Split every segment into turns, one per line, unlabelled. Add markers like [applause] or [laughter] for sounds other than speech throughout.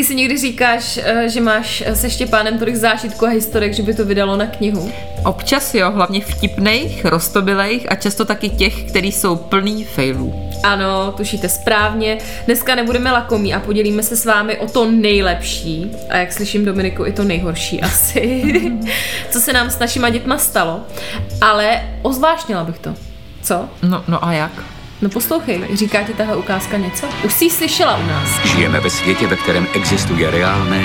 Taky si někdy říkáš, eh, že máš se Štěpánem tolik zážitků a historek, že by to vydalo na knihu?
Občas jo, hlavně vtipných, roztobilejch a často taky těch, který jsou plný failů.
Ano, tušíte správně. Dneska nebudeme lakomí a podělíme se s vámi o to nejlepší a jak slyším Dominiku, i to nejhorší [laughs] asi, co se nám s našima dětma stalo. Ale ozvážnila bych to. Co?
No, no a jak?
No poslouchej, říká ti tahle ukázka něco? Už jsi ji slyšela u nás.
Žijeme ve světě, ve kterém existuje reálné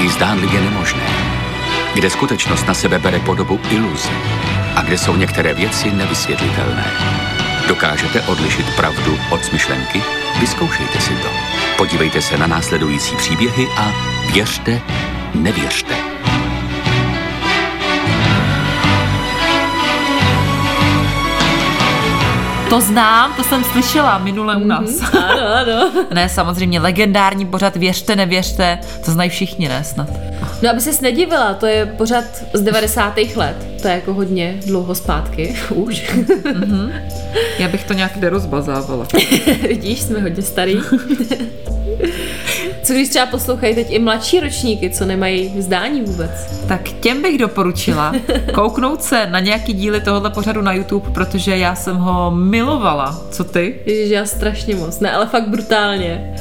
i zdánlivě nemožné. Kde skutečnost na sebe bere podobu iluze a kde jsou některé věci nevysvětlitelné. Dokážete odlišit pravdu od smyšlenky? Vyzkoušejte si to. Podívejte se na následující příběhy a věřte, nevěřte.
To znám, to jsem slyšela minule u nás.
Mm-hmm. Ano, ano. [laughs]
ne, samozřejmě legendární pořad Věřte, nevěřte, to znají všichni, ne snad.
No, aby ses nedivila, to je pořad z 90. let. To je jako hodně dlouho zpátky. [laughs] Už.
mm-hmm. [laughs] Já bych to nějak nerozbazávala.
Vidíš, jsme hodně starý. Co když třeba poslouchají teď i mladší ročníky, co nemají vzdání vůbec?
Tak těm bych doporučila [laughs] kouknout se na nějaký díly tohohle pořadu na YouTube, protože já jsem ho milovala. Co ty?
Ježiš, já strašně moc. Ne, ale fakt brutálně.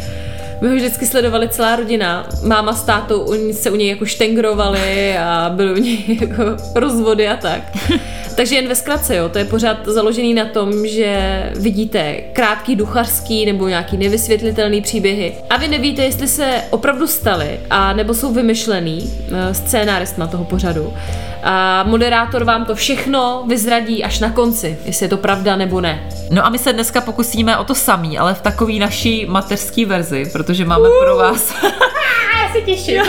My ho vždycky sledovali celá rodina. Máma s tátou se u něj jako štengrovali a byly u něj jako [laughs] rozvody a tak. [laughs] Takže jen ve zkratce, jo, to je pořád založený na tom, že vidíte krátký duchařský nebo nějaký nevysvětlitelný příběhy a vy nevíte, jestli se opravdu staly a nebo jsou vymyšlený eh, scénáristma toho pořadu. A moderátor vám to všechno vyzradí až na konci, jestli je to pravda nebo ne.
No a my se dneska pokusíme o to samý, ale v takové naší mateřské verzi, protože máme uh. pro vás... [laughs]
Se těším.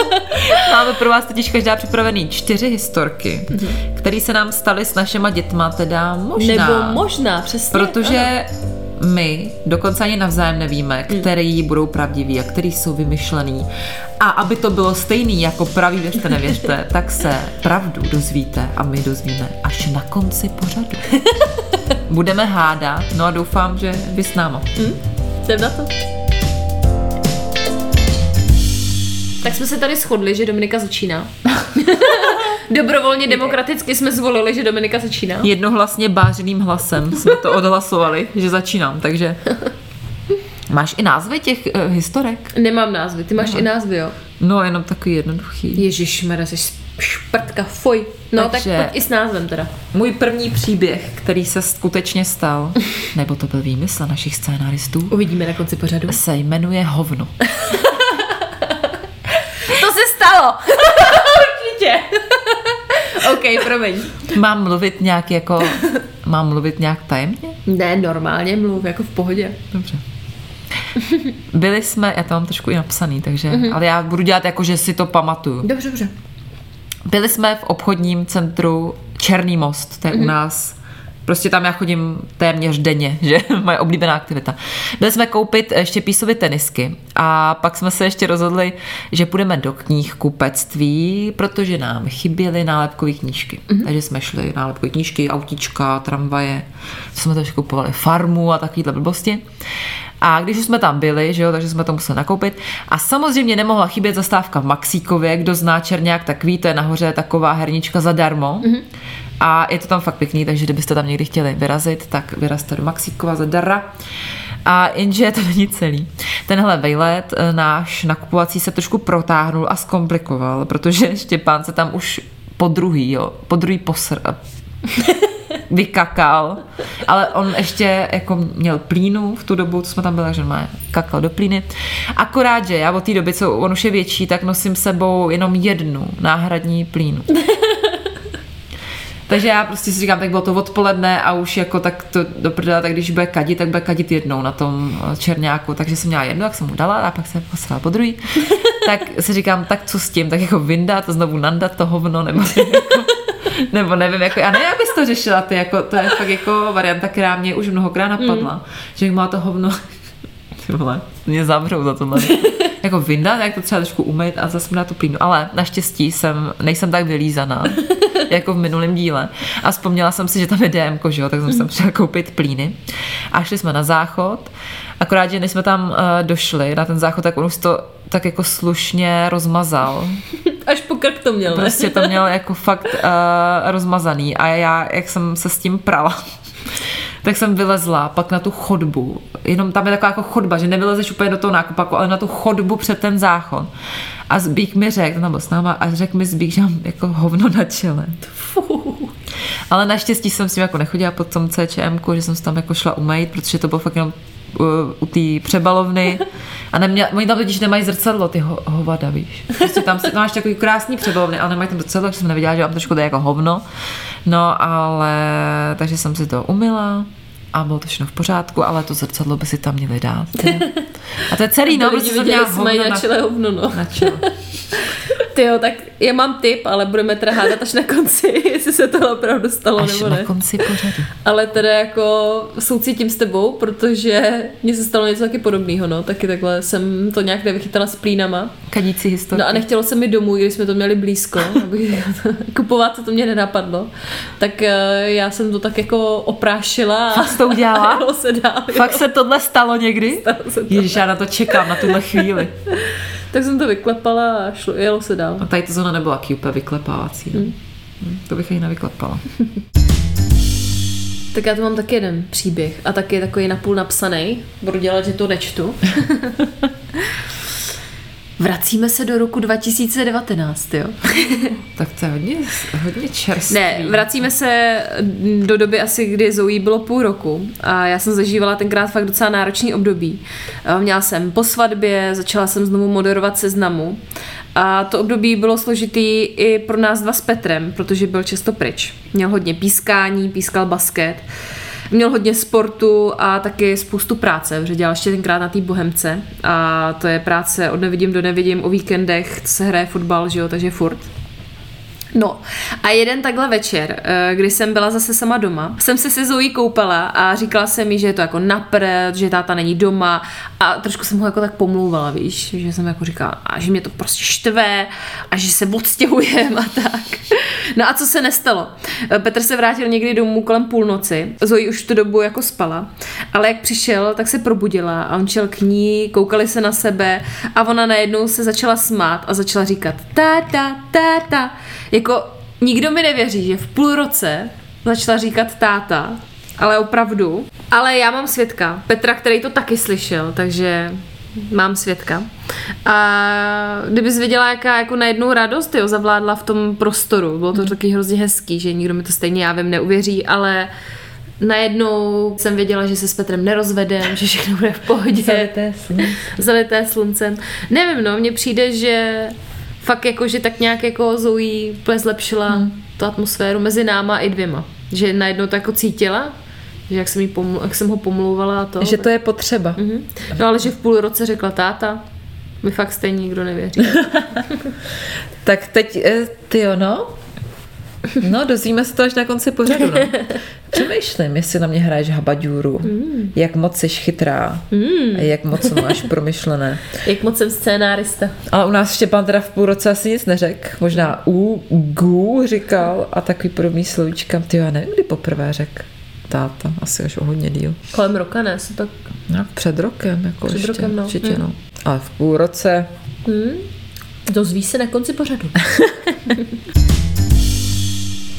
[laughs]
máme pro vás totiž každá připravený čtyři historky, mm-hmm. které se nám staly s našima dětma, teda možná.
Nebo možná, přesně.
Protože ano my dokonce ani navzájem nevíme, hmm. který budou pravdivý a který jsou vymyšlený. A aby to bylo stejný jako pravý věřte, nevěřte, [laughs] tak se pravdu dozvíte a my dozvíme až na konci pořadu. [laughs] Budeme hádat, no a doufám, že vy s náma.
Hmm? Jdem na to. Tak jsme se tady shodli, že Dominika začíná. [laughs] Dobrovolně demokraticky jsme zvolili, že Dominika začíná.
Jednohlasně bářeným hlasem jsme to odhlasovali, že začínám, takže... Máš i názvy těch uh, historek?
Nemám názvy, ty máš Aha. i názvy, jo?
No, jenom takový jednoduchý.
Ježíš, jsi šprtka, fuj. No Takže tak pojď i s názvem teda.
Můj první příběh, který se skutečně stal, nebo to byl výmysl našich scénáristů.
Uvidíme na konci pořadu.
Se jmenuje Hovno. [laughs]
stalo. [laughs] Určitě. OK, promiň.
Mám mluvit nějak jako, mám mluvit nějak tajemně?
Ne, normálně mluv, jako v pohodě.
Dobře. Byli jsme, já to mám trošku i napsaný, takže, mm-hmm. ale já budu dělat jako, že si to pamatuju.
Dobře, dobře.
Byli jsme v obchodním centru Černý most, to je mm-hmm. u mhm. nás Prostě tam já chodím téměř denně, [laughs] že moje oblíbená aktivita. Byli jsme koupit ještě písově tenisky a pak jsme se ještě rozhodli, že půjdeme do knihkupectví, protože nám chyběly nálepkové knížky. Mm-hmm. Takže jsme šli nálepkové knížky, autíčka, tramvaje, co jsme ještě kupovali, farmu a takovýhle blbosti. A když už jsme tam byli, že jo, takže jsme to museli nakoupit. A samozřejmě nemohla chybět zastávka v Maxíkově, kdo zná Černiák, tak ví, to je nahoře taková hernička zadarmo. Mm-hmm. A je to tam fakt pěkný, takže kdybyste tam někdy chtěli vyrazit, tak vyrazte do Maxíkova zadara. A jenže to [laughs] není celý. Tenhle vejlet eh, náš nakupovací se trošku protáhnul a zkomplikoval, protože [laughs] Štěpán se tam už po druhý, jo, po druhý posr [laughs] vykakal, ale on ještě jako měl plínu v tu dobu, co jsme tam byli, že má kakal do plíny. Akorát, že já od té doby, co on už je větší, tak nosím sebou jenom jednu náhradní plínu. Takže já prostě si říkám, tak bylo to odpoledne a už jako tak to do prdele, tak když bude kadit, tak bude kadit jednou na tom eh, černáku. Takže jsem měla jednu, jak jsem mu dala a pak se poslala po druhý. [laughs] tak si říkám, tak co s tím, tak jako vyndat to znovu nandat to hovno, nebo jako, [laughs] nebo nevím, jako, já nevím, jak bys to řešila, ty, jako, to je fakt jako varianta, která mě už mnohokrát napadla, mm. že jak má to hovno, [laughs] ty vole, mě zavřou za tohle. jako vyndat, jak to třeba trošku umýt a zase na tu plínu. Ale naštěstí jsem, nejsem tak vylízaná, jako v minulém díle. A vzpomněla jsem si, že tam je DM, že jo, tak jsem se šla koupit plíny. A šli jsme na záchod. Akorát, že než jsme tam uh, došli na ten záchod, tak on už to tak jako slušně rozmazal. [laughs]
Až po krk to měl,
ne? Prostě to měl jako fakt uh, rozmazaný. A já, jak jsem se s tím prala, tak jsem vylezla pak na tu chodbu. Jenom tam je taková jako chodba, že nevylezeš úplně do toho nákupaku, ale na tu chodbu před ten záchod. A Zbík mi řekl, nebo s náma, a řekl mi Zbík, že mám jako hovno na čele. Ale naštěstí jsem s tím jako nechodila po tom CČM, že jsem se tam jako šla umýt, protože to bylo fakt jenom u, té přebalovny a neměl, oni tam totiž nemají zrcadlo, ty ho, hovada, víš. Prostě tam, tam máš takový krásný přebalovny, ale nemají tam zrcadlo, takže jsem neviděla, že mám trošku to jako hovno. No, ale takže jsem si to umila, a bylo to všechno v pořádku, ale to zrcadlo by si tam měli dát. A to je celý, no,
protože jsem měla hovno na, hovno, no.
Na [laughs] čele.
Tyjo, tak já mám tip, ale budeme teda hádat až na konci, [laughs] jestli se to opravdu stalo
až
nebo ne.
na konci pořadu.
Ale teda jako soucítím s tebou, protože mně se stalo něco taky podobného, no. Taky takhle jsem to nějak nevychytala s plínama.
Kadící historie.
No a nechtělo se mi domů, když jsme to měli blízko, [laughs] [laughs] kupovat, co to mě nenapadlo. Tak eh, já jsem to tak jako oprášila.
Fakt to udělala?
se dál,
Fakt jo. se tohle stalo někdy?
Stalo se to.
Ježiš, já na to čekám, na tuhle chvíli.
Tak jsem to vyklepala a šlo, jelo se dál.
A tady to zóna nebyla taky úplně vyklepávací. Hmm. To bych ji nevyklepala. [laughs]
tak já tu mám taky jeden příběh a taky takový napůl napsaný. Budu dělat, že to nečtu. [laughs] Vracíme se do roku 2019, jo? [laughs]
tak to je hodně, hodně čerstvý.
Ne, vracíme se do doby asi, kdy Zoe bylo půl roku a já jsem zažívala tenkrát fakt docela náročný období. Měla jsem po svatbě, začala jsem znovu moderovat seznamu a to období bylo složitý i pro nás dva s Petrem, protože byl často pryč. Měl hodně pískání, pískal basket měl hodně sportu a taky spoustu práce, protože dělal ještě tenkrát na té Bohemce a to je práce od nevidím do nevidím o víkendech, se hraje fotbal, že jo, takže furt. No a jeden takhle večer, eh, kdy jsem byla zase sama doma, jsem se se Zoe koupala a říkala jsem mi, že je to jako napřed, že táta není doma a trošku jsem ho jako tak pomlouvala, víš, že jsem jako říkala, a že mě to prostě štve a že se odstěhujem a tak. [laughs] No a co se nestalo? Eh, Petr se vrátil někdy domů kolem půlnoci, Zoe už tu dobu jako spala, ale jak přišel, tak se probudila a on šel k ní, koukali se na sebe a ona najednou se začala smát a začala říkat táta, táta, jako nikdo mi nevěří, že v půl roce začala říkat táta, ale opravdu. Ale já mám svědka, Petra, který to taky slyšel, takže mám svědka. A kdybys věděla, jaká jako najednou radost jo, zavládla v tom prostoru, bylo to hmm. taky hrozně hezký, že nikdo mi to stejně, já vím, neuvěří, ale najednou jsem věděla, že se s Petrem nerozvedem, že všechno bude v pohodě.
Zalité sluncem.
Zalité sluncem. Nevím, no, mně přijde, že fakt jako, že tak nějak jako Zoe úplně zlepšila hmm. tu atmosféru mezi náma i dvěma. Že najednou to jako cítila, že jak jsem, jí pomlu, jak jsem ho pomlouvala a to.
Že to je potřeba.
Mm-hmm. No ale že v půl roce řekla táta, mi fakt stejně nikdo nevěří. [laughs] [laughs]
tak teď, eh, ty no, No, dozvíme se to až na konci pořadu. No. Přemýšlím, jestli na mě hraješ habaďůru. Mm. Jak moc jsi chytrá. Mm. A jak moc máš promyšlené. [laughs]
jak moc jsem scénárista.
Ale u nás Štěpán teda v půl roce asi nic neřek. Možná u, gu říkal a takový podobný slovíčka. Ty já nevím, kdy poprvé řek táta, asi až o hodně díl.
Kolem roka ne, tak...
No, před rokem, jako
před
ještě,
rokem, no.
Určitě, mm. no. Ale v půl roce...
Mm. Dozví se na konci pořadu. [laughs]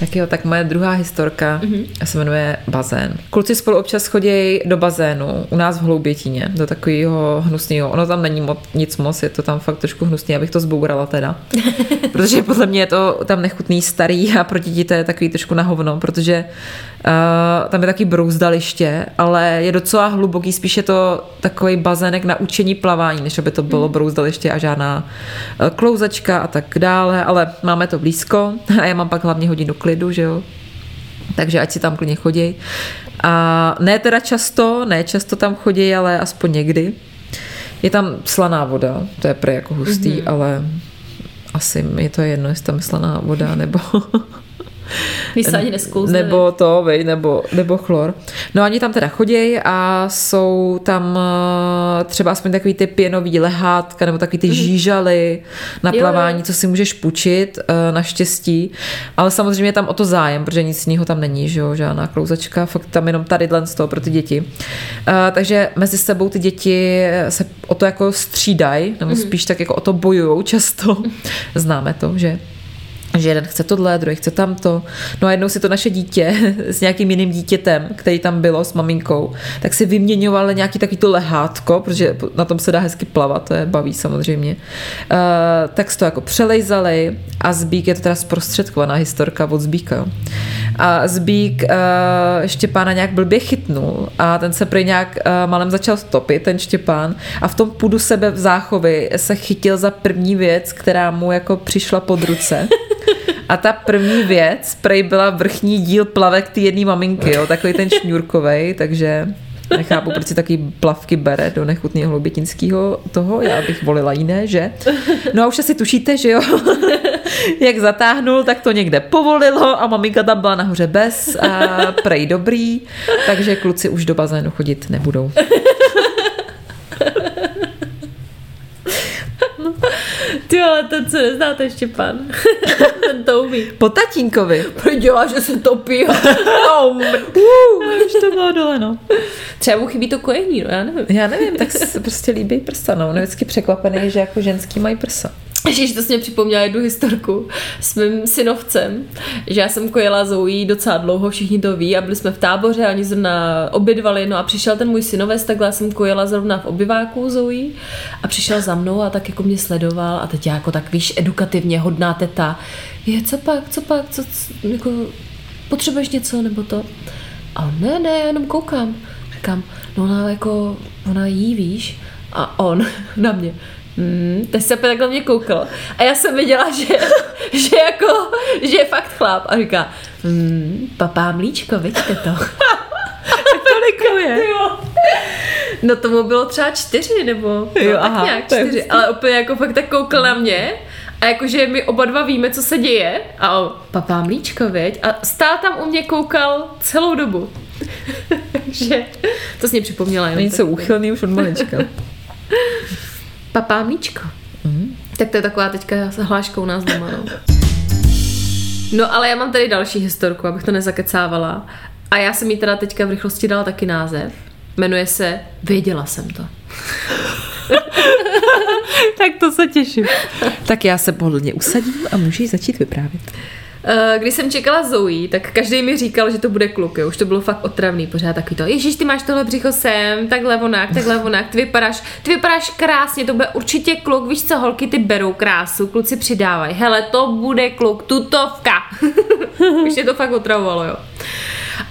Tak jo, tak moje druhá historka mm-hmm. se jmenuje bazén. Kluci spolu občas chodí do bazénu u nás v Hloubětíně, do takového hnusného. Ono tam není moc, nic moc, je to tam fakt trošku hnusný, abych to zbourala teda. [laughs] protože podle mě je to tam nechutný starý a proti ti to je takový trošku na hovno, protože uh, tam je taky brouzdaliště, ale je docela hluboký, spíš je to takový bazének na učení plavání, než aby to bylo mm. brouzdaliště a žádná uh, klouzačka a tak dále, ale máme to blízko [laughs] a já mám pak hlavně hodinu klidu, že jo, takže ať si tam klidně chodí. A ne teda často, ne často tam chodí, ale aspoň někdy. Je tam slaná voda, to je pre jako hustý, mm-hmm. ale asi mi to je jedno, jestli tam je slaná voda nebo [laughs] [laughs]
Se ani nesklouzne.
nebo to, vej, nebo, nebo chlor. No oni tam teda chodí a jsou tam eh, třeba aspoň takový ty pěnový lehátka nebo takový ty žížaly na
Jo, jo.
plavání, co si můžeš půjčit, eh, naštěstí. Ale samozřejmě je tam o to zájem, protože nic jiného tam není, že jo, žádná klouzačka, fakt tam jenom tady z toho pro ty děti. Eh, Takže mezi sebou ty děti se o to jako střídají, nebo spíš tak jako o to bojujou často. [laughs] Známe to, že že jeden chce tohle, druhý chce tamto. No a jednou si to naše dítě [laughs] s nějakým jiným dítětem, který tam bylo s maminkou, tak si vyměňovali nějaký takový to lehátko, protože na tom se dá hezky plavat, to je baví samozřejmě. Uh, tak to jako přelejzali a Zbík je to teda zprostředkovaná historka od Zbíka. jo. A Zbík uh, Štěpána nějak blbě chytnul a ten se prý nějak uh, malem začal topit, ten Štěpán, a v tom půdu sebe v záchovy se chytil za první věc, která mu jako přišla pod ruce. A ta první věc prej byla vrchní díl plavek ty jedné maminky, jo, takový ten šňůrkovej, takže nechápu, proč si takový plavky bere do nechutného hloubětinského toho, já bych volila jiné, že? No a už asi tušíte, že jo, [laughs] jak zatáhnul, tak to někde povolilo a maminka tam byla nahoře bez a prej dobrý, takže kluci už do bazénu chodit nebudou.
Ty ale [laughs] ten, co neznáte Štěpán. ten to umí.
Po tatínkovi.
Dělá, že se topí. [laughs]
Oh, uh, už to bylo dole, no.
Třeba mu chybí to kojení, no já nevím.
Já nevím, tak se prostě líbí prsa, no. On je vždycky překvapený, že jako ženský mají prsa.
Ježiš, to jsi mě připomněla jednu historku s mým synovcem, že já jsem kojela Zoe docela dlouho, všichni to ví a byli jsme v táboře a oni zrovna obědvali, no a přišel ten můj synovec, takhle já jsem kojela zrovna v obyváku Zoe a přišel za mnou a tak jako mě sledoval a teď já jako tak víš, edukativně, hodná teta, je co pak, co pak, co, co jako potřebuješ něco nebo to? A on, ne, ne, já jenom koukám. Říkám, no ona jako, ona jí, víš? A on [laughs] na mě, Hmm, teď se opět takhle mě koukal. A já jsem viděla, že, [laughs] že jako, že je fakt chlap. A říká, hmm, papá mlíčko, vidíte to. [laughs]
Kolik je? [laughs]
Jo. No tomu bylo třeba čtyři, nebo no,
Jo,
tak
aha,
nějak
to je
čtyři. Ale úplně jako fakt tak koukal na mě. A jakože my oba dva víme, co se děje. A on, papá mlíčko, viď? A stál tam u mě, koukal celou dobu. Takže to jsi mě připomněla
jsou úchylný už od malička.
Papá mlíčko. Mm. Tak to je taková teďka hláška u nás doma, no. No ale já mám tady další historku, abych to nezakecávala. A já jsem jí teda teďka v rychlosti dala taky název. Jmenuje se Věděla jsem to. [laughs]
tak to se těším. tak já se pohodlně usadím a můžeš začít vyprávět.
Eh, Když jsem čekala Zoe, tak každý mi říkal, že to bude kluk, jo. už to bylo fakt otravný, pořád takový to, ježíš, ty máš tohle břicho sem, takhle onak, takhle onak, ty vypadáš, ty vypadáš krásně, to bude určitě kluk, víš co, holky ty berou krásu, kluci přidávají, hele, to bude kluk, tutovka. [laughs] už je to fakt otravovalo, jo.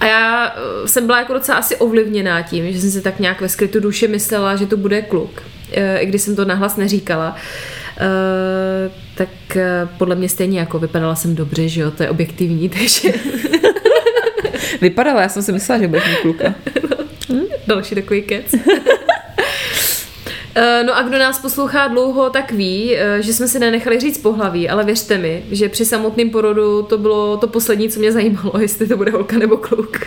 A já eh, jsem byla jako docela asi ovlivněná tím, že jsem si tak nějak ve skrytu duše myslela, že to bude kluk, eh, i když jsem to nahlas neříkala. Eh, tak eh, podle mě stejně jako vypadala jsem dobře, že jo, to je objektivní, [laughs] takže
Vypadala, já jsem si myslela, že budeš mít kluka. [laughs]
další takový kec. [laughs] Eh, No a kdo nás poslouchá dlouho, tak ví, eh, že jsme si nenechali říct pohlaví, ale věřte mi, že při samotném porodu to bylo to poslední, co mě zajímalo, jestli to bude holka nebo kluk.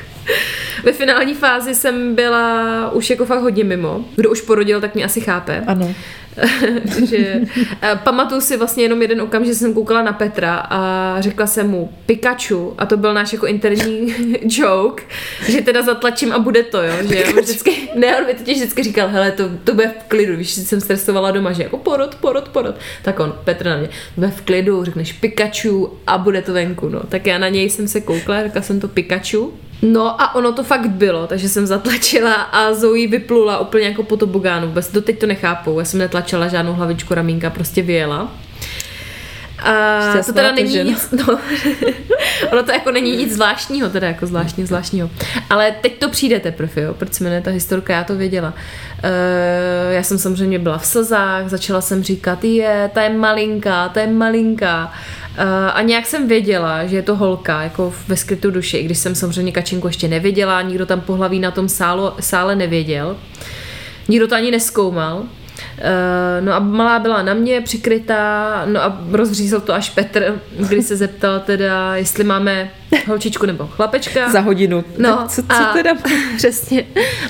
Ve finální fázi jsem byla už jako fakt hodně mimo. Kdo už porodil, tak mě asi chápe.
Ano. [laughs]
že eh, pamatuju si vlastně jenom jeden okamžik, že jsem koukala na Petra a řekla jsem mu Pikachu. A to byl náš jako interní [laughs] joke, že teda zatlačím a bude to, jo, že on vždycky, ne, on mi totiž vždycky říkal, hele, to, to bude v klidu, víš, jsem stresovala doma, že jako porod, porod, porod, tak on, Petr na mě, bude v klidu, řekneš Pikachu a bude to venku, no, tak já na něj jsem se koukla, řekla jsem to Pikachu, No a ono to fakt bylo, takže jsem zatlačila a Zoe vyplula úplně jako po tobogánu. Vůbec doteď to nechápu, já jsem netlačila žádnou hlavičku ramínka, prostě vyjela. A
Šťastná
to teda
to
není
žena.
nic, no, [laughs] ono to jako není nic zvláštního, teda jako zvláštně zvláštního. Ale teď to přijde teprve, jo, proč se jmenuje ta historka, já to věděla. Uh, já jsem samozřejmě byla v slzách, začala jsem říkat, je, ta je malinká, ta je malinká. A nějak jsem věděla, že je to holka, jako ve skrytu duši, i když jsem samozřejmě Kačinku ještě nevěděla, nikdo tam pohlaví na tom sálu, sále nevěděl. Nikdo to ani neskoumal. Eh, No a malá byla na mě přikrytá, no a rozřízl to až Petr, kdy se zeptal teda, jestli máme holčičku nebo chlapečka.
Za hodinu.
No,
co, co
a,
teda? [laughs]
Přesně.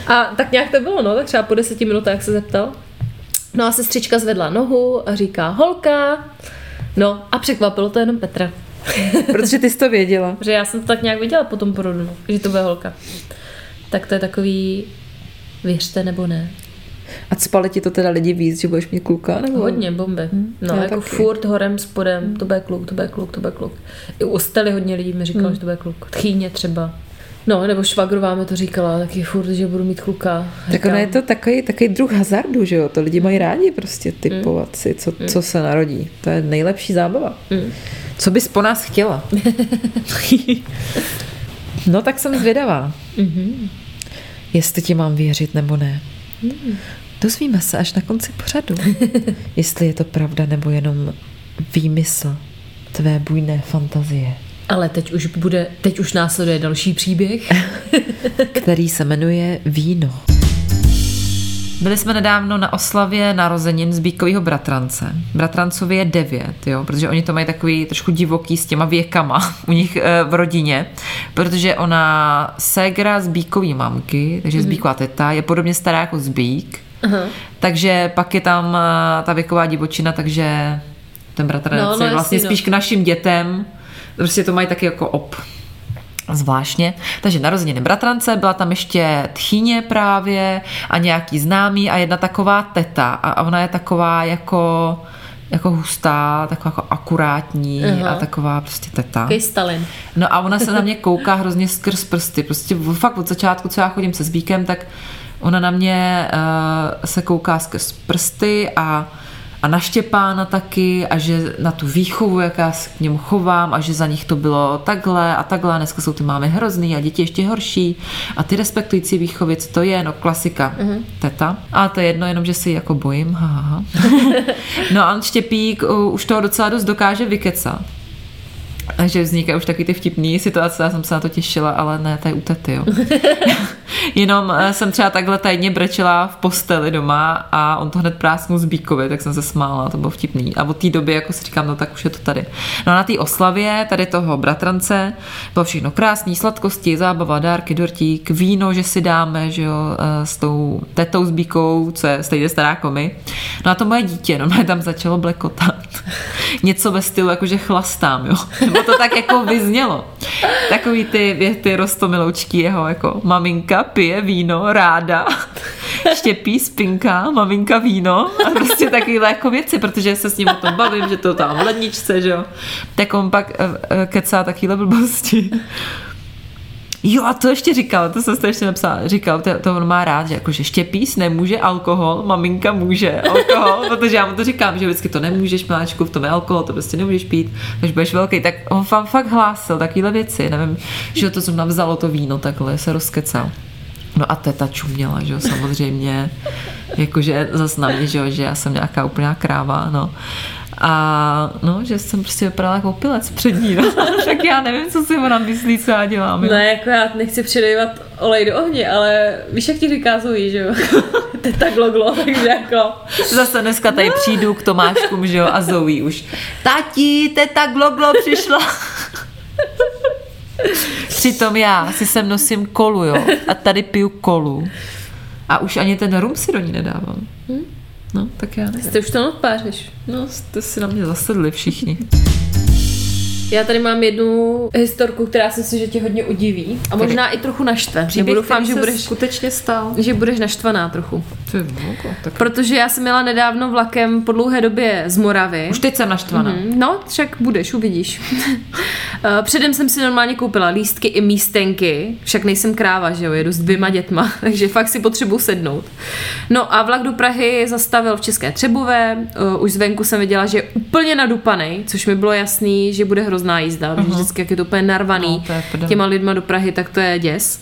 A tak nějak to bylo, no, tak třeba po deseti minutách se zeptal. No a sestřička zvedla nohu a říká holka. No a překvapilo to jenom Petra. [laughs]
Protože ty jsi to věděla.
Že já jsem to tak nějak viděla po tom porodu, že to bude holka. Tak to je takový, věřte nebo ne.
A spali ti to teda lidi víc, že budeš mít kluka? Nebo?
Hodně bomby. No,
já
jako
taky.
furt horem, spodem, to bude kluk, to bude kluk, to bude kluk. I u Stely hodně lidí mi říkalo, že to bude kluk. Tchýně třeba. No, nebo švagrová mi to říkala taky furt, že budu mít kluka.
Tak ono je to takový, takový druh hazardu, že jo? To lidi mají rádi prostě typovat si, co, co se narodí. To je nejlepší zábava. Co bys po nás chtěla? [laughs] no tak jsem zvědavá. Jestli ti mám věřit nebo ne. Dozvíme se až na konci pořadu. [laughs] Jestli je to pravda nebo jenom výmysl tvé bujné fantazie,
Ale teď už bude, teď už následuje další příběh. [laughs]
který se jmenuje Víno. Byli jsme nedávno na oslavě narozenin z Bíkového bratrance. Bratrancovi je devět, jo, protože oni to mají takový trošku divoký s těma věkama [laughs] u nich e, v rodině, protože ona ségra z Bíkový mamky, takže mm-hmm. Zbíková teta, je podobně stará jako Zbík,
Aha.
takže pak je tam e, ta věková divočina, takže ten bratranec
No, no,
je vlastně
jasně, no.
spíš k našim dětem, prostě to mají taky jako op zvláštně. Takže narozeniny bratrance, byla tam ještě tchyně právě a nějaký známý a jedna taková teta a ona je taková jako jako hustá, taková jako akurátní
Aha.
a taková prostě teta.
Takový Stalin.
No a ona se na mě kouká hrozně skrz prsty. Prostě fakt od začátku, co já chodím se Zbíkem, tak ona na mě uh, se kouká skrz prsty a, a na Štěpána taky a že na tu výchovu, jak já se k němu chovám a že za nich to bylo takhle a takhle. Dneska jsou ty máme hrozný a děti ještě horší a ty respektující výchovy, co to je, no klasika, uh-huh. teta. A to je jedno, jenom že si jako bojím, ha, ha, ha. no a Štěpík uh, už toho docela dost dokáže vykecat. Takže vznikají už taky ty vtipné situace, já jsem se na to těšila, ale ne, tady u tety, jo. [laughs] Jenom eh, jsem třeba takhle tajně brečela v posteli doma a on to hned prásknul z Bíkovi, tak jsem se smála, to bylo vtipný. A od té doby, jako si říkám, no tak už je to tady. No a na té oslavě tady toho bratrance bylo všechno krásný, sladkosti, zábava, dárky, dortík, víno, že si dáme, že jo, eh, s tou tetou s Bíkou, co je stejně stará jako my. No a to moje dítě, no [laughs] tam začalo blekotat. Něco ve stylu, jakože chlastám, jo. Nebo to tak jako vyznělo. Takový ty věty rostomiloučky jeho, jako maminka pije víno ráda, [laughs] štěpí spinka, maminka víno a prostě takovýhle jako věci, protože se s ním o tom bavím, že to tam v ledničce, že jo. Tak on pak eh, eh, kecá takovýhle blbosti. Jo, a to ještě říkal, to jsem ještě napsala, říkal, to, to on má rád, že jakože štěpís nemůže alkohol, maminka může alkohol, [laughs] protože já mu to říkám, že vždycky to nemůžeš, miláčku, v tom je alkohol, to prostě nemůžeš pít, takže budeš velký, tak on fakt, fakt hlásil takovéhle věci, nevím, že to zrovna vzalo to víno takhle, se rozkecal. No a teta čuměla, že jo, samozřejmě, jakože zas na mě, že jo, že já jsem nějaká úplná kráva, no. A no, že jsem prostě vypadala jako opilec před ní, no. [laughs] tak já nevím, co si ona myslí, co já dělám. jo.
Ne, jako já nechci přidejvat olej do ohně, ale víš, jak ti Zoe, že jo? [laughs] Teta gloglo, takže jako...
Zase dneska tady přijdu k Tomáškům, že jo, a Zoe už. Tati, teta Gloglo přišla. [laughs] [laughs] Přitom já si sem nosím kolu, jo, a tady piju kolu. A už ani ten rum si do ní nedávám. No, tak já nevím.
Ty už to odpářeš.
No, jste si na mě zasedli všichni.
Já tady mám jednu historku, která si myslím, že tě hodně udiví. A možná i trochu naštve. Nebo doufám, že budeš,
skutečně stal.
že budeš naštvaná trochu.
Ty voko, tak...
Protože já jsem měla nedávno vlakem po dlouhé době z Moravy.
Už teď jsem naštvaná.
Mhm, No, však budeš, uvidíš. [laughs] Eh, Předem jsem si normálně koupila lístky i místenky, však nejsem kráva, že jo, jedu s dvěma dětma, [laughs] takže fakt si potřebuji sednout. No a vlak do Prahy zastavil v České Třebové, eh, už zvenku jsem viděla, že je úplně nadupaný, což mi bylo jasný, že bude hrozná jízda, uh-huh. vždycky jak je to úplně narvaný
No, to je
těma lidma do Prahy, tak to je děs.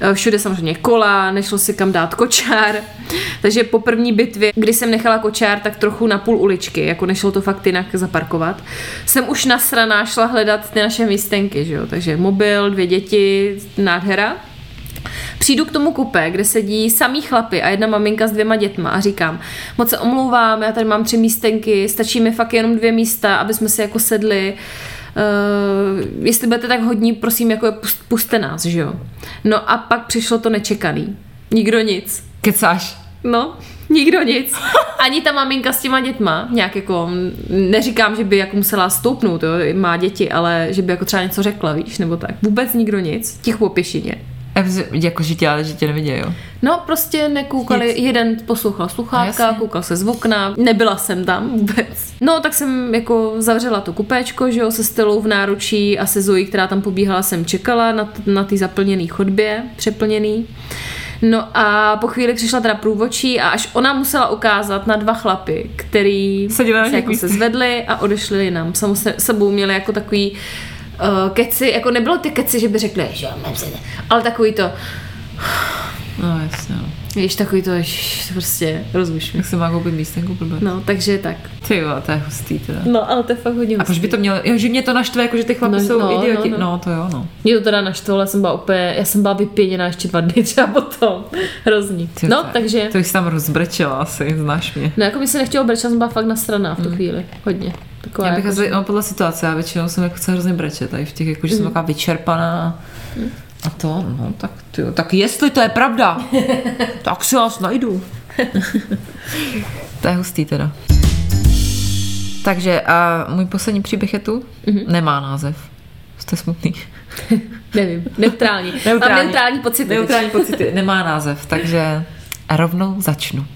Eh, Všude samozřejmě kola, nešlo si kam dát kočár. [laughs] Takže po první bitvě, kdy jsem nechala kočár tak trochu na půl uličky, jako nešlo to fakt jinak zaparkovat, jsem už nasraná šla hledat ty naše místenky, že jo? Takže mobil, dvě děti, nádhera. Přijdu k tomu kupe, kde sedí samý chlapy a jedna maminka s dvěma dětma a říkám, moc se omlouvám, já tady mám tři místenky, stačí mi fakt jenom dvě místa, aby jsme si jako sedli. Uh, jestli budete tak hodní, prosím, jako pust, puste nás, že jo. No a pak přišlo to nečekaný. Nikdo nic.
Kecáš.
No, nikdo nic. [laughs] Ani ta maminka s těma dětma, nějak jako, neříkám, že by jako musela stoupnout, jo, má děti, ale že by jako třeba něco řekla, víš, nebo tak. Vůbec nikdo nic, ticho po pěšině.
Jako, že tě, ale že tě nevidějí, jo.
No, prostě nekoukali,
Nic.
jeden poslouchal sluchátka,
Jasně.
koukal se z okna, nebyla jsem tam vůbec. No, tak jsem jako zavřela to kupéčko, že jo, se stylou v náručí a se Zoe, která tam pobíhala, jsem čekala na, t- na ty zaplněný chodbě, přeplněný. No a po chvíli přišla teda průvočí a až ona musela ukázat na dva chlapy, který se,
těch
jako se zvedli a odešli jinam. Samo se, sebou měli jako takový uh, keci, jako nebylo ty keci, že by řekli, že jo, mám ale takový to,
No jasně, no.
Víš, takový to, ježiš, prostě rozumíš.
Jak se má koupit místenku blbě.
No, takže tak.
Ty jo, to je hustý teda.
No, ale to je fakt hodně
A proč by to mělo, jo, že mě to naštve, jako že ty chlapi
No,
jsou
no,
idioti.
no,
No,
no.
to jo, no.
Mě to teda naštvalo, já jsem byla úplně, já jsem byla vypěněná ještě dva dny třeba potom. Hrozný.
Ty,
No,
to-
takže,
To jsi tam rozbrečela asi, znáš mě.
no jako mi se nechtělo brečet, jsem byla fakt nasraná v tu chvíli. Hodně. Taková
Já bych
jako,
asi, no, podle situace, já většinou jsem jako hrozně brečet, tady v těch, jako, že jsem taková vyčerpaná. A to, no, tak, tyjo, tak jestli to je pravda, [laughs] tak si vás najdu. to je hustý teda. Takže a můj poslední příběh je tu? Nemá název. Jste smutný. [laughs]
nevím, neutrální.
Neutrální.
Mám neutrální pocity.
Neutrální pocity, nemá název, takže rovnou začnu.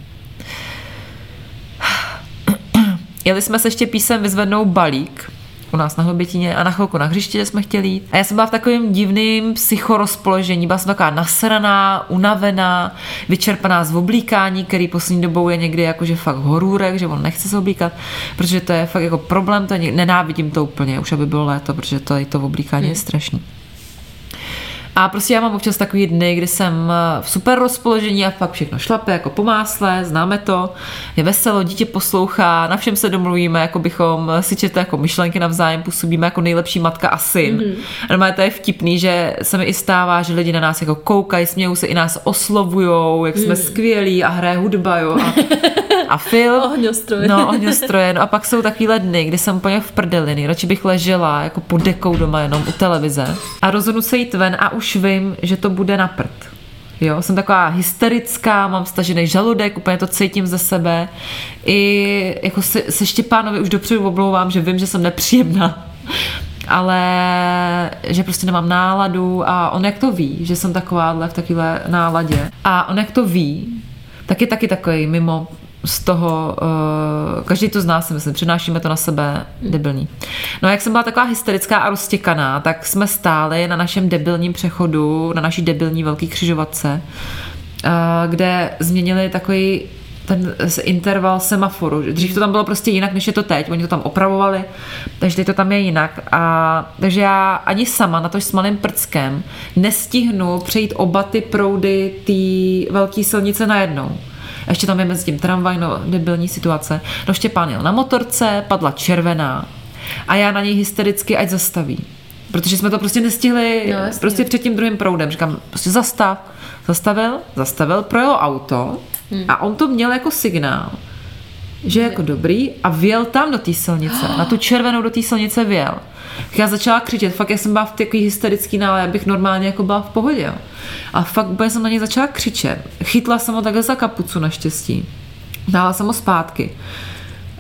Jeli jsme se Štěpísem vyzvednout balík u nás na Hlobitíně a na chvilku na hřiště kde jsme chtěli jít. A já jsem byla v takovém divném psychorozpoložení, byla jsem taková nasraná, unavená, vyčerpaná z oblíkání, který poslední dobou je někdy jakože fakt horůrek, že on nechce se oblíkat, protože to je fakt jako problém, to je, nenávidím to úplně, už aby bylo léto, protože to, to oblíkání je strašný. A prostě já mám občas takový dny, kdy jsem eh, v super rozpoložení a fakt všechno šlape jako po másle, známe to, je veselo, dítě poslouchá, na všem se domluvíme, jako bychom si četli jako myšlenky navzájem, působíme jako nejlepší matka a syn. Mm-hmm. A to je vtipný, že se mi i stává, že lidi na nás jako koukají, smějou se i nás oslovujou, jak jsme skvělí a hraje hudba, jo. A, [laughs] a film.
Ohňostroje.
No, ohňostroje. No a pak jsou takový dny, kdy jsem úplně v prdeli, nejradši bych ležela jako pod dekou doma jenom u televize a rozhodnu se jít ven a už vím, že to bude na prd. Jo, jsem taková hysterická, mám stažený žaludek, úplně to cítím ze sebe. I jako se, se Štěpánovi už dopředu oblouvám, že vím, že jsem nepříjemná. Ale že prostě nemám náladu a on jak to ví, že jsem takováhle v takové náladě. A on jak to ví, tak je taky takový mimo z toho, uh, každý to zná si myslím, přenášíme to na sebe, debilní. No a jak jsem byla taková hysterická a roztěkaná, tak jsme stáli na našem debilním přechodu, na naší debilní velký křižovatce, uh, kde změnili takový ten interval semaforu. Dřív to tam bylo prostě jinak, než je to teď. Oni to tam opravovali, takže teď to tam je jinak. A, takže já ani sama na to s malým prckem nestihnu přejít oba ty proudy té velké silnice najednou. A ještě tam je mezi tím tramvaj, no debilní situace. No Štěpán jel na motorce, padla červená a já na něj hystericky ať zastaví. Protože jsme to prostě nestihli
No, jasně.
prostě před tím druhým proudem. Říkám, prostě zastav. Zastavil, zastavil, projelo auto
Hmm.
a on to měl jako signál, že je jako dobrý a vjel tam do té silnice, na tu červenou do té silnice vjel. Já začala křičet, fakt já jsem byla v takový hysterický nále, abych normálně jako byla v pohodě. Jo. A fakt úplně jsem na něj začala křičet. Chytla jsem ho takhle za kapucu naštěstí. Dala jsem ho zpátky.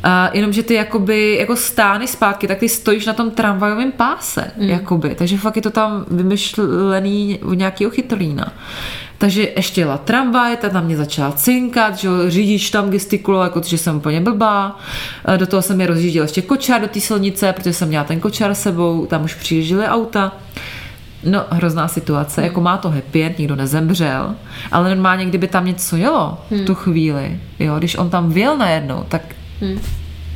A jenomže ty jakoby, jako stány zpátky, tak ty stojíš na tom tramvajovém páse, mm. jakoby. Takže fakt je to tam vymyšlený u nějakého chytrlína. Takže ještě jela tramvaj, ta na mě začala cinkat, že řidič tam gestikuloval, jako že jsem úplně blbá. E, Do toho jsem je rozjížděl ještě kočár do té silnice, protože jsem měla ten kočár sebou, tam už přijížděly auta. No, hrozná situace, jako má to happy end, nikdo nezemřel, ale normálně, kdyby tam něco jelo v tu chvíli, jo, když on tam vjel najednou, tak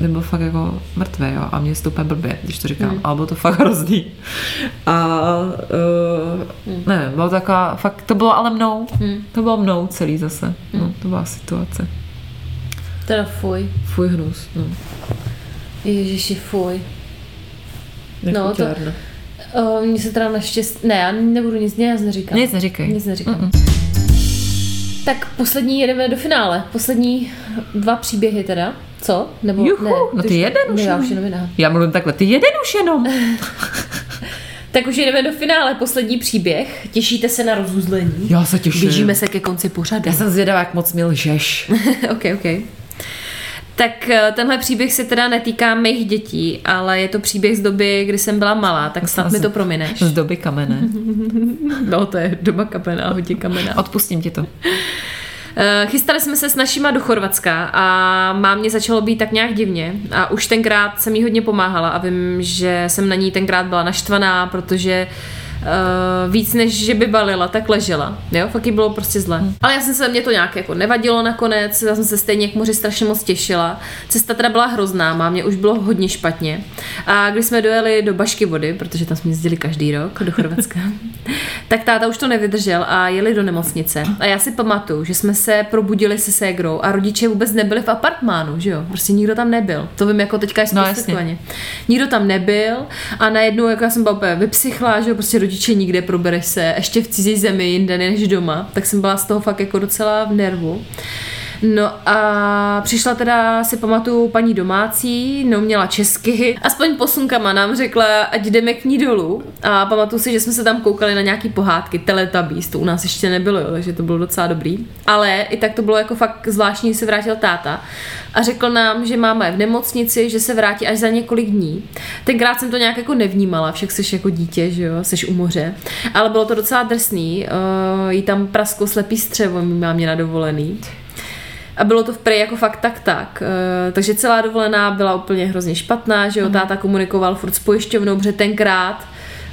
by byl fakt jako mrtvý, jo, a mě to úplně blbě, když to říkám, hmm. ale bylo to fakt hrozný. A uh, hmm. ne, bylo taková, fakt, to bylo ale mnou, hmm. to bylo mnou celý zase, hmm. no, to byla situace.
Teda fuj.
Fuj hnus, no.
Ježiši, fuj.
No, to,
uh, mně se teda naštěstí, ne, já nebudu nic, nic neříkat.
Nic neříkej.
Nic neříkám. Mm-mm. Tak poslední jedeme do finále. Poslední dva příběhy teda. Co? Nebo
Juhu,
ne,
no ty, jeden už
já
jenom.
už jenom.
Já mluvím takhle, ty jeden už jenom. [laughs]
Tak už jdeme do finále, poslední příběh. Těšíte se na rozuzlení?
Já se těším.
Blížíme se ke konci pořadu.
Já jsem zvědavá, jak moc mi lžeš. [laughs]
ok, ok. Tak eh, tenhle příběh se teda netýká mých dětí, ale je to příběh z doby, kdy jsem byla malá, tak snad mi to promineš.
Z doby kamene. [laughs]
No, to je doba kamena, hodně kamena.
Odpustím ti to.
Eh, chystali jsme se s našima do Chorvatska a mámě začalo být tak nějak divně a už tenkrát jsem jí hodně pomáhala a vím, že jsem na ní tenkrát byla naštvaná, protože uh, uh, víc než že by balila, tak ležela. Jo, fakt jí bylo prostě zle. Hmm. Ale já jsem se, mě to nějak jako nevadilo nakonec, já jsem se stejně k moři strašně moc těšila. Cesta teda byla hrozná, má mě už bylo hodně špatně. A když jsme dojeli do Bašky vody, protože tam jsme jezdili každý rok do Chorvatska, [laughs] tak táta už to nevydržel a jeli do nemocnice. A já si pamatuju, že jsme se probudili se ségrou a rodiče vůbec nebyli v apartmánu, že jo? Prostě nikdo tam nebyl. To vím jako teďka
No,
je Nikdo tam nebyl a najednou, jako já jsem byla úplně vypsychlá, že jo, prostě rodiče nikde, probereš se ještě v cizí zemi jinde než doma, tak jsem byla z toho fakt jako docela v nervu. No a přišla teda, si pamatuju, paní domácí, no měla česky, aspoň posunkama nám řekla, ať jdeme k ní dolů a pamatuju si, že jsme se tam koukali na nějaký pohádky, Teletubbies, to u nás ještě nebylo, jo, takže to bylo docela dobrý. Ale i tak to bylo jako fakt zvláštní, se vrátil táta a řekl nám, že máma je v nemocnici, že se vrátí až za několik dní. Tenkrát jsem to nějak jako nevnímala, však jsi jako dítě, že jo, jsi u moře. Ale bylo to docela drsný, uh, jí tam prasklo slepý střevo, mě na dovolený. A bylo to v prej jako fakt tak tak. E, takže celá dovolená byla úplně hrozně špatná, že jo, táta komunikoval furt s pojišťovnou, protože tenkrát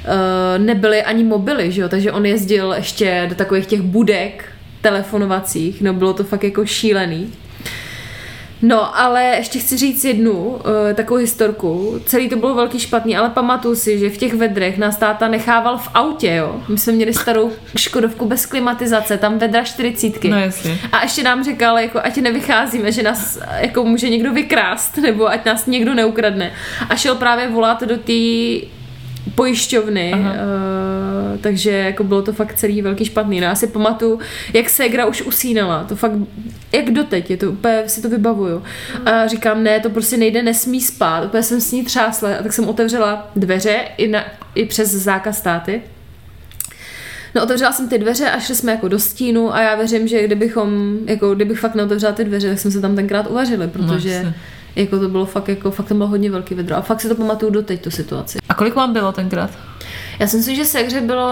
e, nebyly ani mobily, že jo, takže on jezdil ještě do takových těch budek telefonovacích, no bylo to fakt jako šílený. No, ale ještě chci říct jednu uh, takovou historku. Celý to bylo velký špatný, ale pamatuju si, že v těch vedrech nás táta nechával v autě, jo. My jsme měli starou škodovku bez klimatizace, tam vedra čtyřicítky.
No jasně.
A ještě nám říkal, jako, ať nevycházíme, že nás jako může někdo vykrást, nebo ať nás někdo neukradne. A šel právě volat do té pojišťovny, uh, takže jako bylo to fakt celý velký špatný. No já si pamatuju, jak Segra už usínala, to fakt, jak doteď, je to úplně, si to vybavuju. A říkám, ne, to prostě nejde, nesmí spát, úplně jsem s ní třásla a tak jsem otevřela dveře i, na, i přes zákaz státy. No otevřela jsem ty dveře a šli jsme jako do stínu a já věřím, že kdybychom, jako kdybych fakt neotevřela ty dveře, tak jsme se tam tenkrát uvařili, protože no, jako to bylo fakt, jako, fakt to bylo hodně velký vedro. A fakt si to pamatuju doteď, tu situaci.
A kolik vám bylo tenkrát?
Já si myslím, že Segře bylo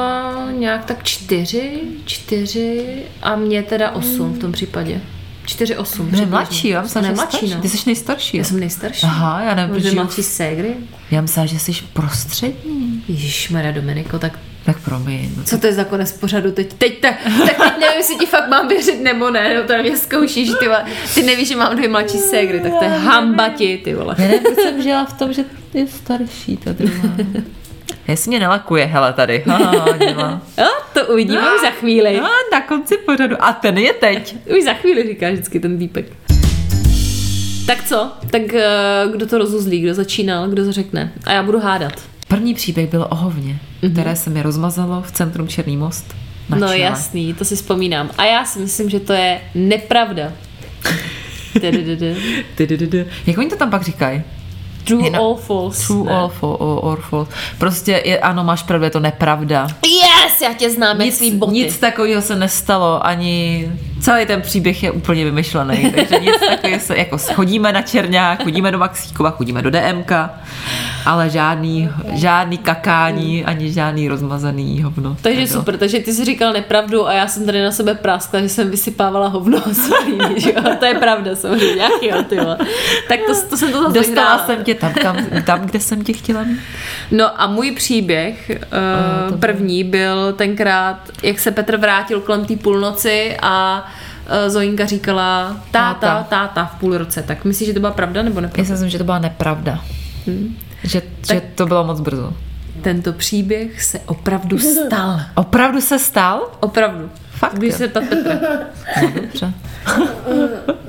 nějak tak čtyři, čtyři a mě teda osm v tom případě. Čtyři, osm.
Jsi mladší, já myslím, že
mladší, no.
Ty jsi nejstarší.
Já jsem nejstarší.
Aha, já nevím, protože
mladší ségry.
já myslím, že jsi prostřední.
Ježišmarja Dominiko, tak
Tak promiň. No,
co to je za konec pořadu teď? Teď tak, tak teď nevím, jestli ti fakt mám věřit nebo ne, no to mě zkoušíš, ty vole. Ty nevíš, že mám dvě mladší ségry, tak to je hamba ti, ty vole.
Já nevím, proč jsem žila v tom, že je starší ta [laughs] druhá. Jestli mě nelakuje, hele tady. Ha,
to uvidíme už za chvíli.
A na konci pořadu. A ten je teď.
Už za chvíli říká vždycky ten týpek. Tak co? Tak eh, kdo to rozuzlí, kdo začínal, kdo to řekne? A já budu hádat.
První příběh byl o hovně, které se mi rozmazalo v centrum Černý most. Na
no
čele.
jasný, to si vzpomínám. A já si myslím, že to je nepravda. [laughs]
Jak oni to tam pak říkají?
True
Je na-
all false.
True
Ne.
all or false. Prostě je, ano, máš pravdu, je to nepravda.
Yes, já tě znám, jak
Nic,
boty.
nic takového se nestalo, ani celý ten příběh je úplně vymyšlený, takže nic takového se, jako chodíme na Černák, chodíme do Maxíkova, chodíme do DMK, ale žádný, žádný kakání, ani žádný rozmazaný hovno.
Takže
nebylo.
super, takže ty jsi říkal nepravdu a já jsem tady na sebe praskla, že jsem vysypávala hovno [laughs] svojí, že jo? To je pravda samozřejmě, jak jo, ty vole. Tak to, to jsem to zase
Dostala
vyhrála.
jsem tě tam, kam, tam, kde jsem tě chtěla mít.
No a můj příběh uh, první byl tenkrát, jak se Petr vrátil kolem té půlnoci a Zoinka říkala táta,
Táta.
táta v půl roce. Tak myslíš, že to byla pravda nebo
Já
nepravda?
si myslím, že to byla nepravda. Že, že to bylo moc brzo.
Tento příběh se opravdu stal.
Opravdu se stal?
Opravdu.
Fakt,
Když
jo?
se ptat Petra.
No, dobře. [laughs]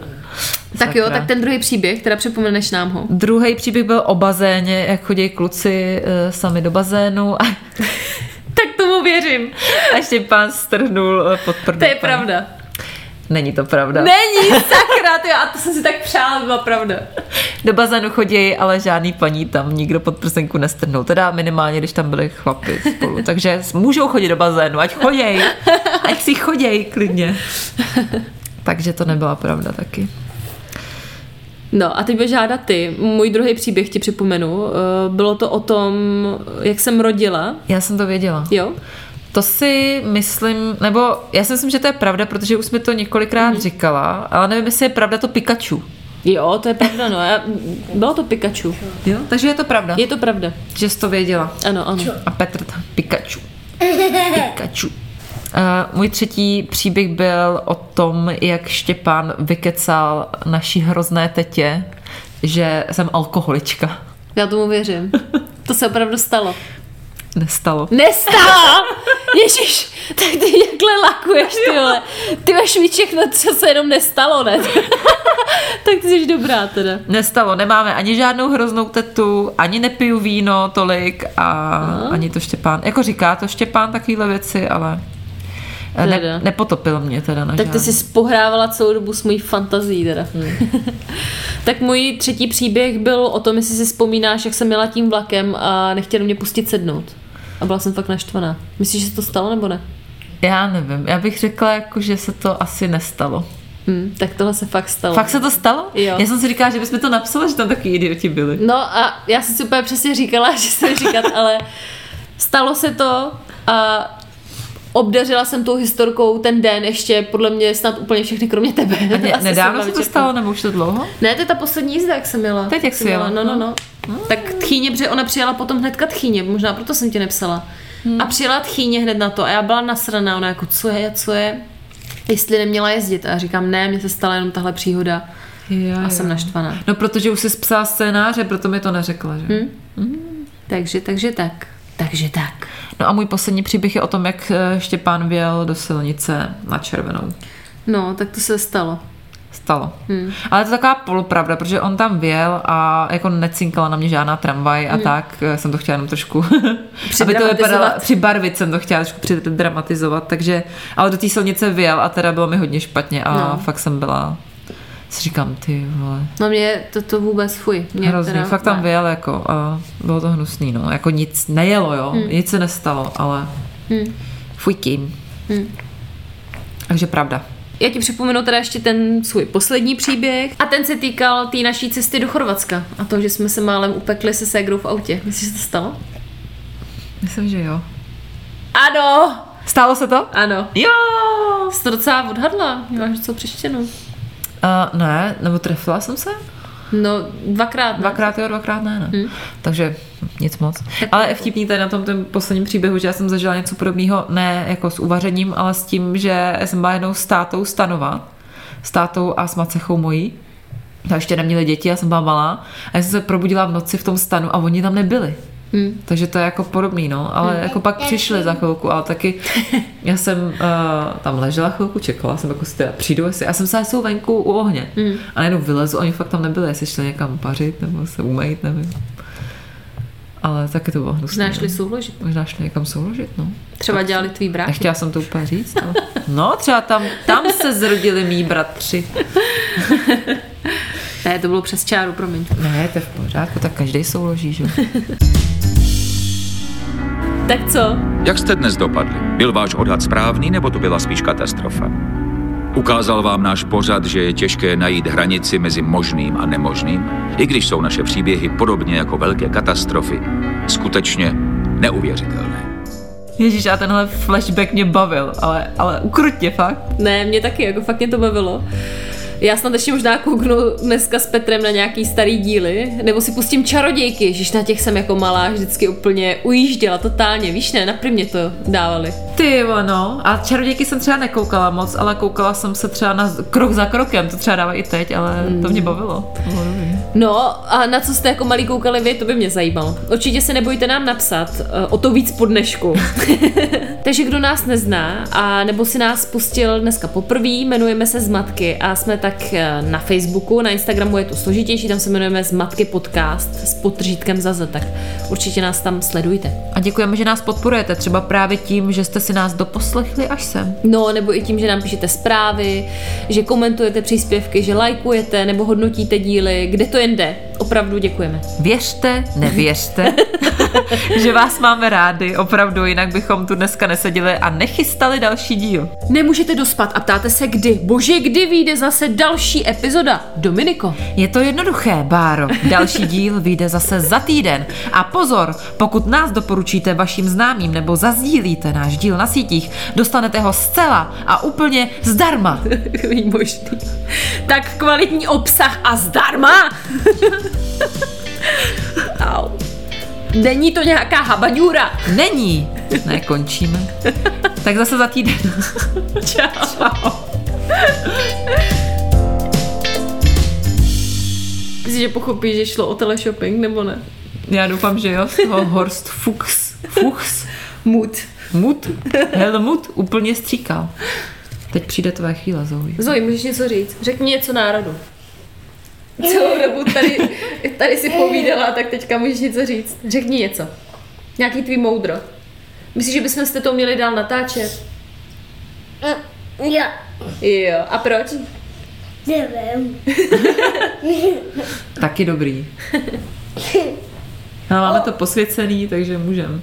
Tak jo, tak ten druhý příběh, teda připomeneš nám ho.
Druhý příběh byl o bazéně, jak chodí kluci uh, sami do bazénu a, [laughs]
Tak tomu věřím.
a Štěpán strhnul eh, pod prdel.
To je pravda.
Není to pravda.
Není, sakra, ty, a to jsem si tak přála, byla pravda.
Do bazénu chodí, ale žádný paní tam nikdo pod prsenku nestrhnul. Teda minimálně, když tam byli chlapi spolu. Takže můžou chodit do bazénu, ať choděj. Ať si choděj klidně. Takže to nebyla pravda taky.
No a teď budeš žádat ty. Můj druhý příběh ti připomenu. Eh, Bylo to o tom, jak jsem rodila.
Já jsem to věděla.
Jo?
To si myslím, nebo já si myslím, že to je pravda, protože už jsme to několikrát říkala, ale nevím, jestli je pravda to Pikachu.
Jo, to je pravda, no. Já, bylo to Pikachu.
Jo? Takže je to pravda,
Je to pravda.
že jsi to věděla.
Ano, ano.
A Petr tam, Pikachu. Pikachu. Uh, můj třetí příběh byl o tom, jak Štěpán vykecal naší hrozné tetě, že jsem alkoholička.
Já tomu věřím. To se opravdu stalo.
Nestalo.
Nestalo! [laughs] Ježíš, tak ty jakhle lakuješ, ty vole. Ty máš mít všechno, co se jenom nestalo, ne? [laughs] tak ty jsi dobrá teda.
Nestalo, nemáme ani žádnou hroznou tetu, ani nepiju víno tolik a ani to Štěpán. Jako říká to Štěpán takovýhle věci, ale
Teda.
ne, nepotopil mě teda na
Tak ty
žádný.
jsi pohrávala celou dobu s mojí fantazí teda. [laughs] tak můj třetí příběh byl o tom, jestli si vzpomínáš, jak jsem jela tím vlakem a nechtěli mě pustit sednout. A byla jsem fakt naštvaná. Myslíš, že se to stalo nebo ne?
Já nevím, já bych řekla, jako, že se to asi nestalo.
Hm, tak tohle se fakt stalo.
Fakt se to stalo?
Jo.
Já jsem si říkala, že bychom to napsali, že tam takový idioti byli.
No a já jsem si úplně přesně říkala, [laughs] že se říkat, ale stalo se to a obdařila jsem tou historkou ten den ještě, podle mě snad úplně všechny, kromě tebe.
A [laughs]
Asi
nedávno se to stalo, nebo už to dlouho?
Ne, to je ta poslední jízda, jak jsem jela.
Teď jak
jsem
jsi jela,
No, no,
no.
No. Tak tchýně, protože ona přijela potom hnedka tchýně, možná proto jsem ti nepsala. A přijela tchýně hned na to a já byla nasraná, ona jako, co je, co je, jestli neměla jezdit. A já říkám, ne, mně se stala jenom tahle příhoda
Jo,
a jsem naštvaná.
No, protože už jsi psala scénáře, proto mi to neřekla, že?
Takže, takže tak. Takže tak.
No a můj poslední příběh je o tom, jak eh, Štěpán věl do silnice na červenou.
No, tak to se stalo.
Stalo. Hmm. Ale to je taková polopravda, protože on tam věl a jako necinkala na mě žádná tramvaj a tak eh, jsem to chtěla jenom trošku, [laughs] aby to vypadalo, přibarvit jsem to chtěla trošku přidramatizovat, takže, ale do té silnice věl a teda bylo mi hodně špatně a
No.
fakt jsem byla, si říkám, ty vole,
No mě to, to vůbec fuj. Mě
hrozně,
teda,
fakt tam
ne.
věl jako a bylo to hnusný, no, jako nic nejelo, jo, hmm. nic se nestalo, ale
Hmm.
fuj tím.
Hmm.
Takže pravda.
Já ti připomenu teda ještě ten svůj poslední příběh a ten se týkal té naší cesty do Chorvatska a to, že jsme se málem upekli se ségrou v autě. Myslíš, že to stalo?
Myslím, že jo.
Ano!
Stalo se to?
Ano.
Jo!
Jsi to docela odhadla. Máš co přečteno.
Uh, ne, nebo trefila jsem se?
No, dvakrát. ne?
Dvakrát jo, dvakrát ne, ne. Hmm. Takže nic moc. Ale vtipný tady na tom tom posledním příběhu, že já jsem zažila něco podobného, ne jako s uvařením, ale s tím, že jsem byla jednou s tátou stanova, s tátou a s macechou mojí. A ještě neměli děti, já jsem byla malá. A já jsem se probudila v noci v tom stanu a oni tam nebyli.
Hmm.
Takže to je jako podobný, no. Ale jako pak přišli za chvilku, ale taky [laughs] já jsem uh, tam ležela chvilku, čekala jsem, jako si teda přijdu, jestli, já jsem se jsou venku u ohně.
Hmm.
A najednou vylezu, oni fakt tam nebyli, jestli šli někam pařit nebo se umýt, nevím. Ale taky to bylo hnusné.
Možná šli
no.
souložit.
Možná šli někam souložit, no.
Třeba dělali tvý brách.
Nechtěla jsem to úplně říct, ale... [laughs] No, třeba tam, tam se zrodili mý bratři. [laughs]
Ne, to bylo přes čáru, promiň.
Ne, to je v pořádku, tak každý souloží, že?
Tak co?
Jak jste dnes dopadli? Byl váš odhad správný, nebo to byla spíš katastrofa? Ukázal vám náš pořad, že je těžké najít hranici mezi možným a nemožným, i když jsou naše příběhy podobně jako velké katastrofy skutečně neuvěřitelné.
Ježíš, a tenhle flashback mě bavil, ale, ale ukrutně fakt.
Ne, mě taky, jako fakt mě to bavilo. Já snad ještě možná kouknu dneska s Petrem na nějaký starý díly, nebo si pustím čarodějky, že na těch jsem jako malá vždycky úplně ujížděla totálně, víš ne, na primě to dávali.
Ty ono. A čarodějky jsem třeba nekoukala moc, ale koukala jsem se třeba na krok za krokem, to třeba dávají i teď, ale to mě bavilo. To bylo dobrý.
No a na co jste jako malí koukali vy, to by mě zajímalo. Určitě se nebojte nám napsat, eh, o to víc po dnešku. [laughs] [laughs] Takže kdo nás nezná a nebo si nás pustil dneska poprvé, jmenujeme se Zmatky a jsme tak eh, na Facebooku, na Instagramu je to složitější, tam se jmenujeme Zmatky podcast s potržítkem za Z, tak určitě nás tam sledujte.
A děkujeme, že nás podporujete, třeba právě tím, že jste si nás doposlechli až sem.
No, nebo i tím, že nám píšete zprávy, že komentujete příspěvky, že lajkujete nebo hodnotíte díly, kde to jen jde. Opravdu děkujeme.
Věřte, [laughs] nevěřte, [laughs] že vás máme rádi, opravdu, jinak bychom tu dneska neseděli a nechystali další díl.
Nemůžete dospat a ptáte se kdy. Bože, kdy vyjde zase další epizoda? Dominiko.
Je to jednoduché, Báro. Další díl vyjde zase za týden. A pozor, pokud nás doporučíte vašim známým nebo zazdílíte náš díl na sítích, dostanete ho zcela a úplně zdarma. [laughs]
Výmožný. Tak kvalitní obsah a zdarma. [laughs] Au. Není to nějaká habaďůra.
Není. Ne, končíme. Tak zase za týden. [laughs]
Čau. Čau. Myslíš, že pochopíš, že šlo o teleshopping, nebo ne?
Já doufám, že jo, z toho [laughs] Horst Fuchs. Fuchs.
Mut.
Mut. [laughs] Helmut úplně stříkal. Teď přijde tvoje chvíle, Zoe.
Zoe, můžeš něco říct? Řekni něco národu. Celou dobu tady, tady si povídala, tak teďka můžeš něco říct. Řekni něco. Nějaký tvý moudro. Myslíš, že bychom jste to měli dál natáčet?
Jo,
Jo. A proč?
Nevím. [laughs]
Taky dobrý. [laughs] No, máme to posvěcený, takže můžeme.